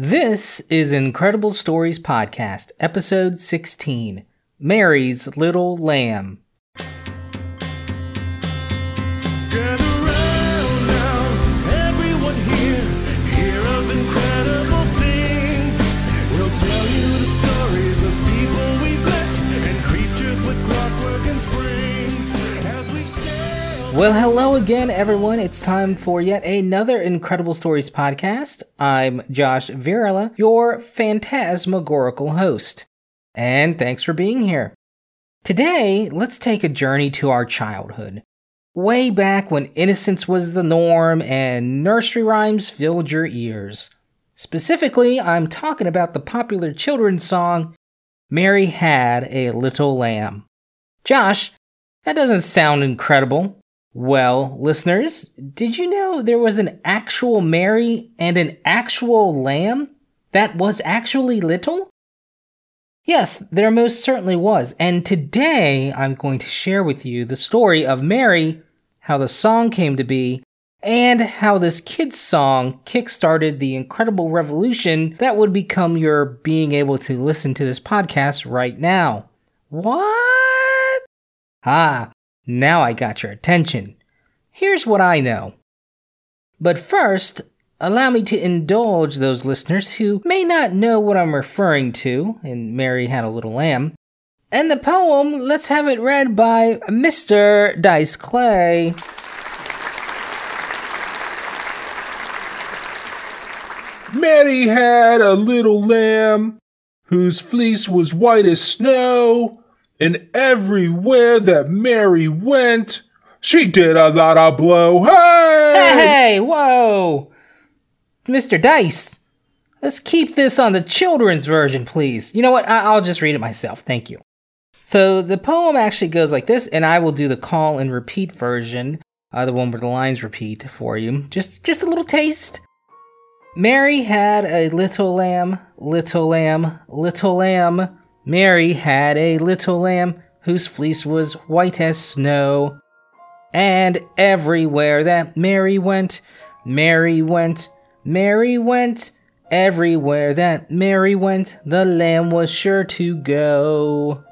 This is Incredible Stories Podcast, Episode 16 Mary's Little Lamb. Well, hello again, everyone. It's time for yet another Incredible Stories podcast. I'm Josh Virela, your phantasmagorical host. And thanks for being here. Today, let's take a journey to our childhood. Way back when innocence was the norm and nursery rhymes filled your ears. Specifically, I'm talking about the popular children's song, Mary Had a Little Lamb. Josh, that doesn't sound incredible. Well, listeners, did you know there was an actual Mary and an actual lamb that was actually little? Yes, there most certainly was. And today I'm going to share with you the story of Mary, how the song came to be, and how this kid's song kickstarted the incredible revolution that would become your being able to listen to this podcast right now. What? Ah, now I got your attention. Here's what I know. But first, allow me to indulge those listeners who may not know what I'm referring to in Mary Had a Little Lamb. And the poem, let's have it read by Mr. Dice Clay. Mary had a little lamb whose fleece was white as snow, and everywhere that Mary went, she did a lot of blow. Hey! Hey, whoa! Mr. Dice, let's keep this on the children's version, please. You know what? I- I'll just read it myself. Thank you. So the poem actually goes like this, and I will do the call and repeat version, uh, the one where the lines repeat for you. Just, just a little taste. Mary had a little lamb, little lamb, little lamb. Mary had a little lamb whose fleece was white as snow. And everywhere that Mary went, Mary went, Mary went. Everywhere that Mary went, the lamb was sure to go.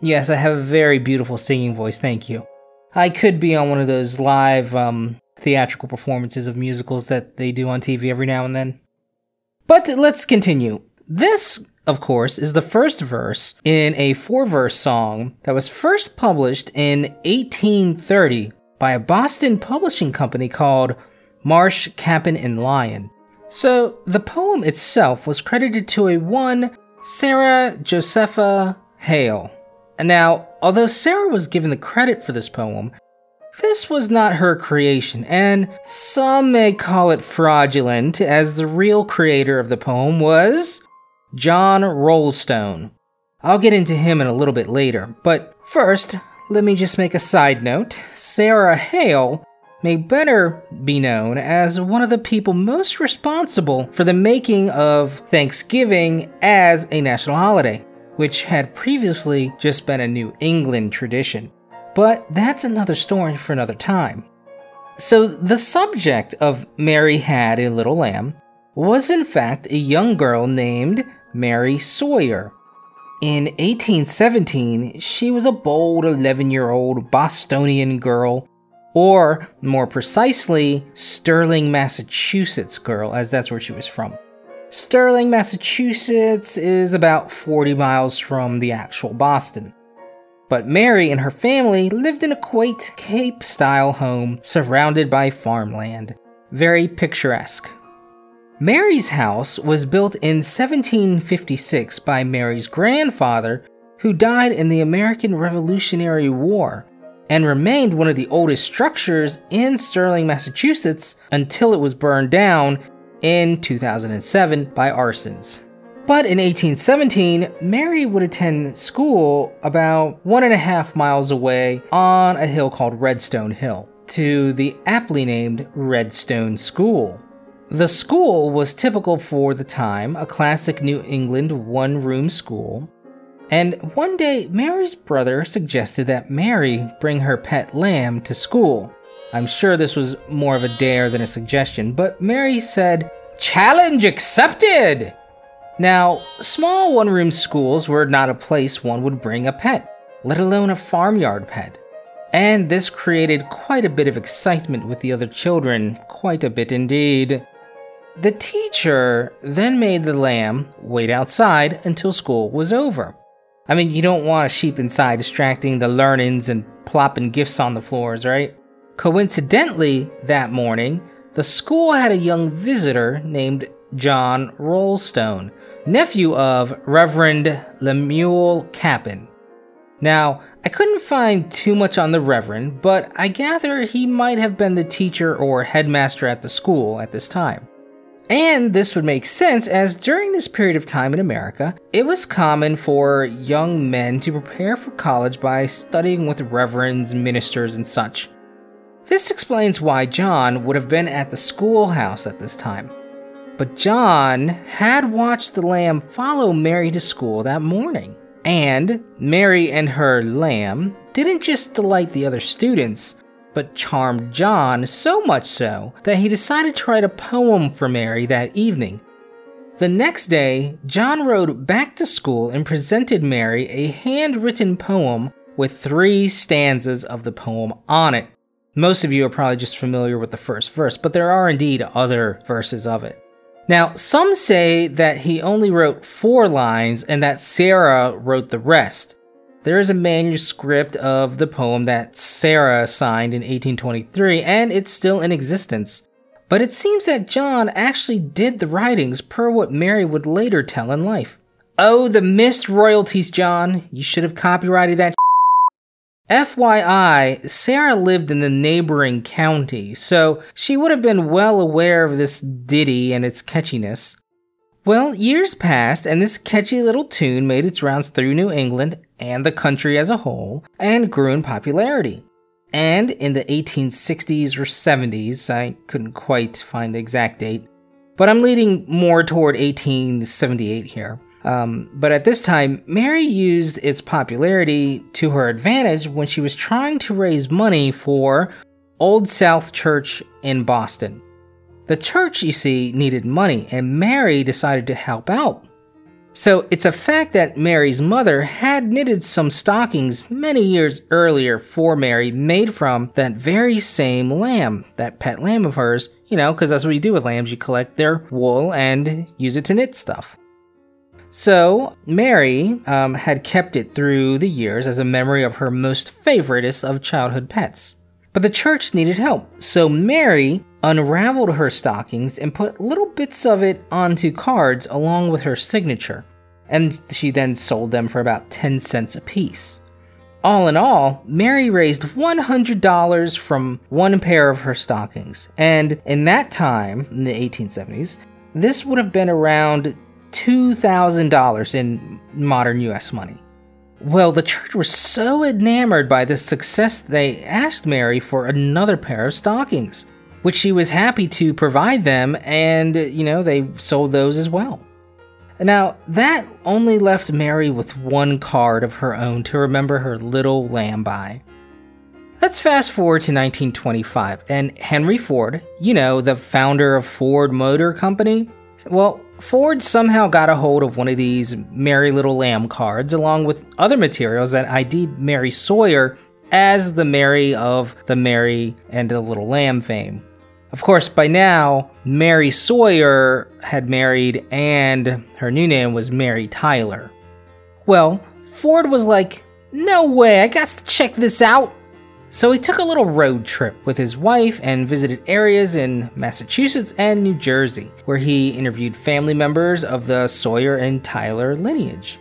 Yes, I have a very beautiful singing voice, thank you. I could be on one of those live um, theatrical performances of musicals that they do on TV every now and then. But let's continue. This, of course, is the first verse in a four verse song that was first published in 1830 by a Boston publishing company called Marsh, Capen, and Lyon. So the poem itself was credited to a one Sarah Josepha Hale. Now, although Sarah was given the credit for this poem, this was not her creation, and some may call it fraudulent, as the real creator of the poem was John Roulstone. I'll get into him in a little bit later, but first, let me just make a side note. Sarah Hale may better be known as one of the people most responsible for the making of Thanksgiving as a national holiday, which had previously just been a New England tradition. But that's another story for another time. So, the subject of Mary Had a Little Lamb was in fact a young girl named Mary Sawyer. In 1817, she was a bold 11 year old Bostonian girl, or more precisely, Sterling, Massachusetts girl, as that's where she was from. Sterling, Massachusetts is about 40 miles from the actual Boston. But Mary and her family lived in a quaint Cape style home surrounded by farmland. Very picturesque. Mary's house was built in 1756 by Mary's grandfather, who died in the American Revolutionary War and remained one of the oldest structures in Sterling, Massachusetts until it was burned down in 2007 by arsons. But in 1817, Mary would attend school about one and a half miles away on a hill called Redstone Hill to the aptly named Redstone School. The school was typical for the time, a classic New England one room school. And one day, Mary's brother suggested that Mary bring her pet lamb to school. I'm sure this was more of a dare than a suggestion, but Mary said, Challenge accepted! Now, small one room schools were not a place one would bring a pet, let alone a farmyard pet. And this created quite a bit of excitement with the other children, quite a bit indeed. The teacher then made the lamb wait outside until school was over. I mean, you don't want a sheep inside distracting the learnings and plopping gifts on the floors, right? Coincidentally, that morning, the school had a young visitor named John Roulstone, nephew of Reverend Lemuel Capen. Now, I couldn't find too much on the Reverend, but I gather he might have been the teacher or headmaster at the school at this time. And this would make sense as during this period of time in America, it was common for young men to prepare for college by studying with reverends, ministers, and such. This explains why John would have been at the schoolhouse at this time. But John had watched the lamb follow Mary to school that morning. And Mary and her lamb didn't just delight the other students, but charmed John so much so that he decided to write a poem for Mary that evening. The next day, John rode back to school and presented Mary a handwritten poem with three stanzas of the poem on it. Most of you are probably just familiar with the first verse, but there are indeed other verses of it. Now, some say that he only wrote four lines and that Sarah wrote the rest. There is a manuscript of the poem that Sarah signed in 1823, and it's still in existence. But it seems that John actually did the writings per what Mary would later tell in life. Oh, the missed royalties, John. You should have copyrighted that. FYI, Sarah lived in the neighboring county, so she would have been well aware of this ditty and its catchiness. Well, years passed, and this catchy little tune made its rounds through New England and the country as a whole, and grew in popularity. And in the 1860s or 70s, I couldn't quite find the exact date, but I'm leading more toward 1878 here. Um, but at this time, Mary used its popularity to her advantage when she was trying to raise money for Old South Church in Boston. The church, you see, needed money, and Mary decided to help out. So it's a fact that Mary's mother had knitted some stockings many years earlier for Mary, made from that very same lamb, that pet lamb of hers, you know, because that's what you do with lambs you collect their wool and use it to knit stuff. So, Mary um, had kept it through the years as a memory of her most favoritist of childhood pets. But the church needed help, so Mary unraveled her stockings and put little bits of it onto cards along with her signature, and she then sold them for about 10 cents a piece. All in all, Mary raised $100 from one pair of her stockings, and in that time, in the 1870s, this would have been around $2,000 in modern US money. Well, the church was so enamored by this success they asked Mary for another pair of stockings, which she was happy to provide them, and, you know, they sold those as well. Now, that only left Mary with one card of her own to remember her little lamb by. Let's fast forward to 1925, and Henry Ford, you know, the founder of Ford Motor Company, well, Ford somehow got a hold of one of these Mary Little Lamb cards, along with other materials that ID'd Mary Sawyer as the Mary of the Mary and the Little Lamb fame. Of course, by now, Mary Sawyer had married, and her new name was Mary Tyler. Well, Ford was like, No way, I got to check this out. So he took a little road trip with his wife and visited areas in Massachusetts and New Jersey, where he interviewed family members of the Sawyer and Tyler lineage.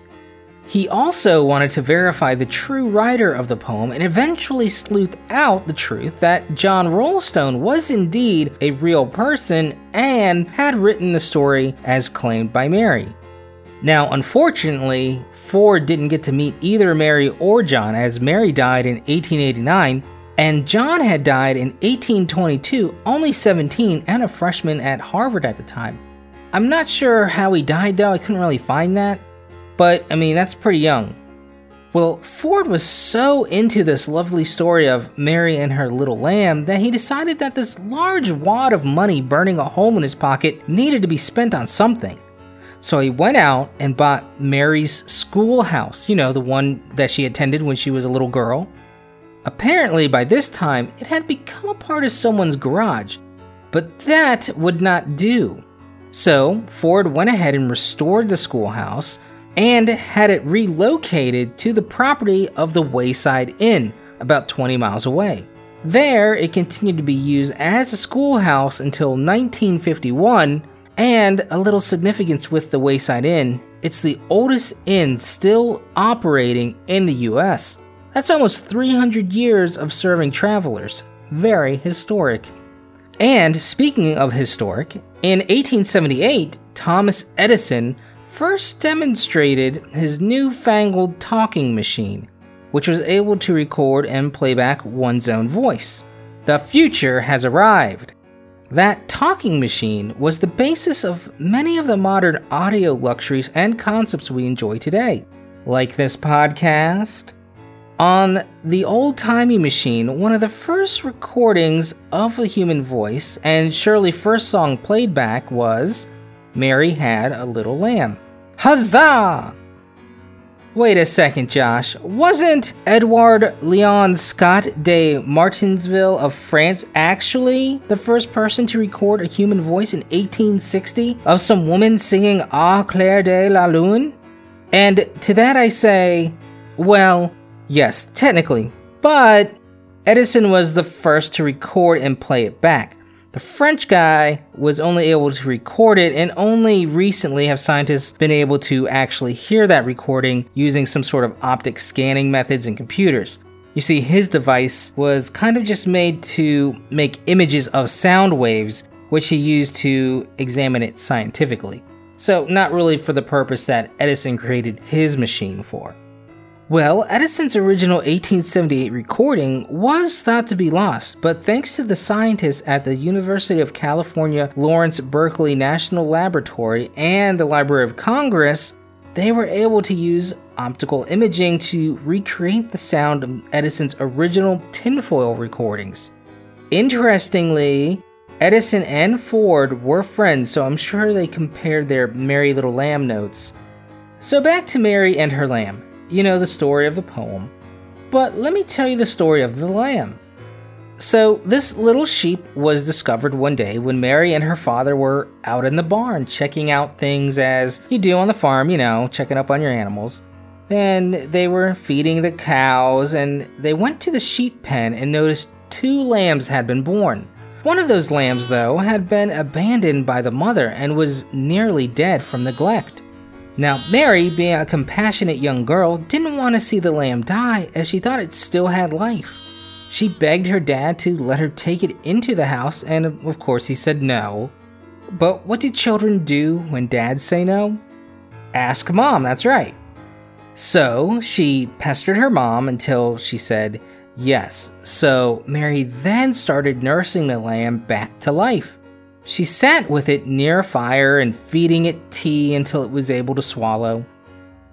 He also wanted to verify the true writer of the poem and eventually sleuth out the truth that John Roulstone was indeed a real person and had written the story as claimed by Mary. Now, unfortunately, Ford didn't get to meet either Mary or John as Mary died in 1889 and John had died in 1822, only 17 and a freshman at Harvard at the time. I'm not sure how he died though, I couldn't really find that, but I mean, that's pretty young. Well, Ford was so into this lovely story of Mary and her little lamb that he decided that this large wad of money burning a hole in his pocket needed to be spent on something. So he went out and bought Mary's schoolhouse, you know, the one that she attended when she was a little girl. Apparently, by this time, it had become a part of someone's garage, but that would not do. So, Ford went ahead and restored the schoolhouse and had it relocated to the property of the Wayside Inn, about 20 miles away. There, it continued to be used as a schoolhouse until 1951, and a little significance with the Wayside Inn it's the oldest inn still operating in the US. That's almost 300 years of serving travelers. Very historic. And speaking of historic, in 1878, Thomas Edison first demonstrated his newfangled talking machine, which was able to record and play back one's own voice. The future has arrived. That talking machine was the basis of many of the modern audio luxuries and concepts we enjoy today, like this podcast. On the old timey machine, one of the first recordings of a human voice, and surely first song played back, was Mary Had a Little Lamb. Huzzah! Wait a second, Josh. Wasn't Edward Leon Scott de Martinsville of France actually the first person to record a human voice in 1860 of some woman singing Ah clair de la lune? And to that I say, well, yes, technically, but Edison was the first to record and play it back. The French guy was only able to record it, and only recently have scientists been able to actually hear that recording using some sort of optic scanning methods and computers. You see, his device was kind of just made to make images of sound waves, which he used to examine it scientifically. So, not really for the purpose that Edison created his machine for. Well, Edison's original 1878 recording was thought to be lost, but thanks to the scientists at the University of California Lawrence Berkeley National Laboratory and the Library of Congress, they were able to use optical imaging to recreate the sound of Edison's original tinfoil recordings. Interestingly, Edison and Ford were friends, so I'm sure they compared their Mary Little Lamb notes. So back to Mary and her lamb you know the story of the poem. But let me tell you the story of the lamb. So, this little sheep was discovered one day when Mary and her father were out in the barn checking out things as you do on the farm, you know, checking up on your animals. Then they were feeding the cows and they went to the sheep pen and noticed two lambs had been born. One of those lambs, though, had been abandoned by the mother and was nearly dead from neglect. Now, Mary, being a compassionate young girl, didn't want to see the lamb die as she thought it still had life. She begged her dad to let her take it into the house, and of course, he said no. But what do children do when dads say no? Ask mom, that's right. So she pestered her mom until she said yes. So Mary then started nursing the lamb back to life. She sat with it near a fire and feeding it tea until it was able to swallow.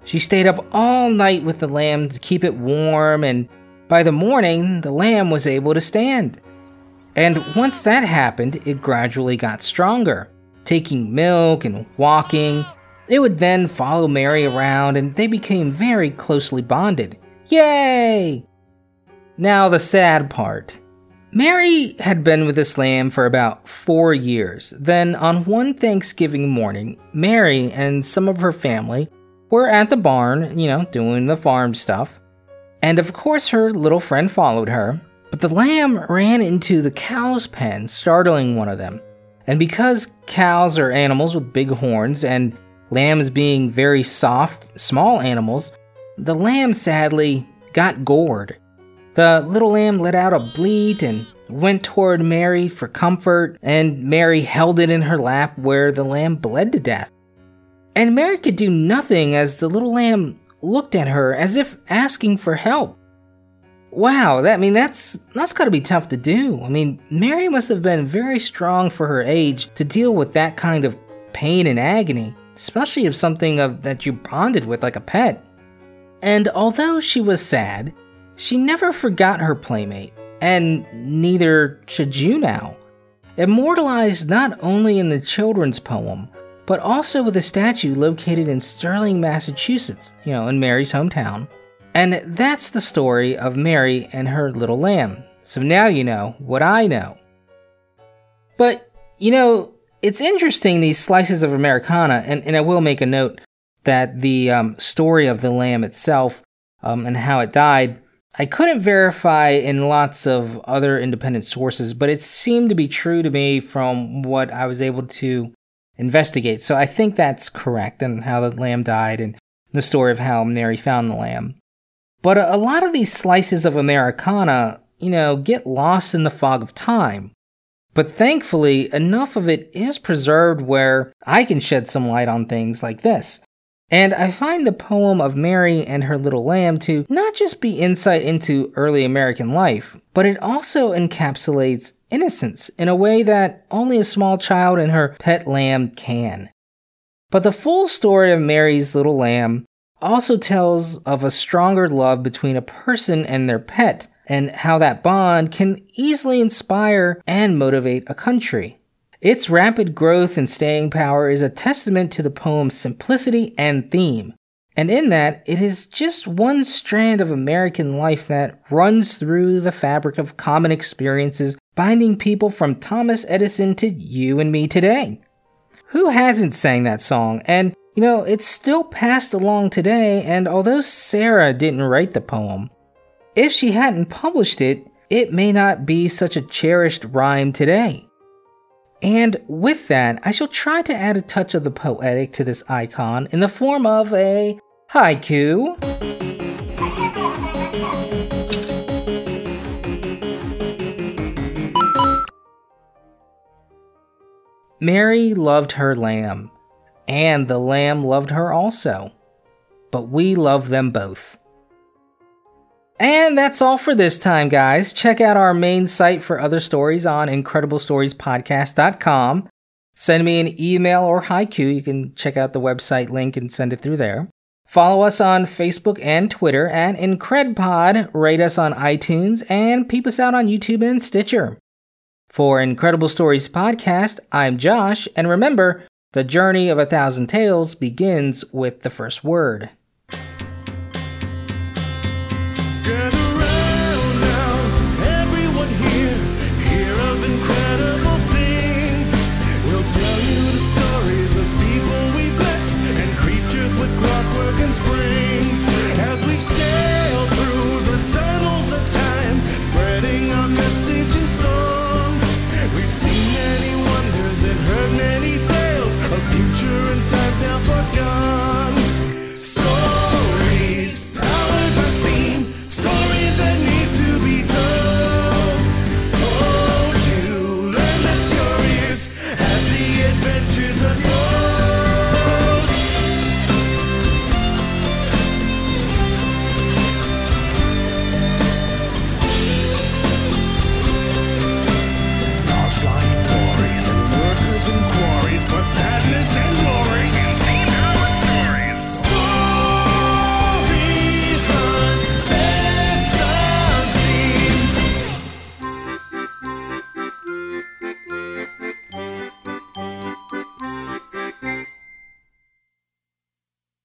She stayed up all night with the lamb to keep it warm, and by the morning, the lamb was able to stand. And once that happened, it gradually got stronger, taking milk and walking. It would then follow Mary around, and they became very closely bonded. Yay! Now, the sad part. Mary had been with this lamb for about four years. Then, on one Thanksgiving morning, Mary and some of her family were at the barn, you know, doing the farm stuff. And of course, her little friend followed her. But the lamb ran into the cow's pen, startling one of them. And because cows are animals with big horns and lambs being very soft, small animals, the lamb sadly got gored. The little lamb let out a bleat and went toward Mary for comfort, and Mary held it in her lap where the lamb bled to death. And Mary could do nothing as the little lamb looked at her as if asking for help. Wow, that I mean that's that's got to be tough to do. I mean, Mary must have been very strong for her age to deal with that kind of pain and agony, especially if something of that you bonded with like a pet. And although she was sad, she never forgot her playmate, and neither should you now. Immortalized not only in the children's poem, but also with a statue located in Sterling, Massachusetts, you know, in Mary's hometown. And that's the story of Mary and her little lamb. So now you know what I know. But, you know, it's interesting these slices of Americana, and, and I will make a note that the um, story of the lamb itself um, and how it died, I couldn't verify in lots of other independent sources, but it seemed to be true to me from what I was able to investigate. So I think that's correct, and how the lamb died, and the story of how Mary found the lamb. But a, lot of these slices of Americana, you know, get lost in the fog of time. But thankfully, enough of it is preserved where I can shed some light on things like this. And I find the poem of Mary and her little lamb to not just be insight into early American life, but it also encapsulates innocence in a way that only a small child and her pet lamb can. But the full story of Mary's little lamb also tells of a stronger love between a person and their pet, and how that bond can easily inspire and motivate a country. Its rapid growth and staying power is a testament to the poem's simplicity and theme. And in that, it is just one strand of American life that runs through the fabric of common experiences, binding people from Thomas Edison to you and me today. Who hasn't sang that song? And, you know, it's still passed along today, and although Sarah didn't write the poem, if she hadn't published it, it may not be such a cherished rhyme today. And with that, I shall try to add a touch of the poetic to this icon in the form of a haiku. Mary loved her lamb, and the lamb loved her also. But we love them both. And that's all for this time, guys. Check out our main site for other stories on incrediblestoriespodcast.com. Send me an email or haiku. You can check out the website link and send it through there. Follow us on Facebook and Twitter at IncredPod. Rate us on iTunes and peep us out on YouTube and Stitcher. For Incredible Stories Podcast, I'm Josh, and remember, the journey of a thousand tales begins with the first word. Gather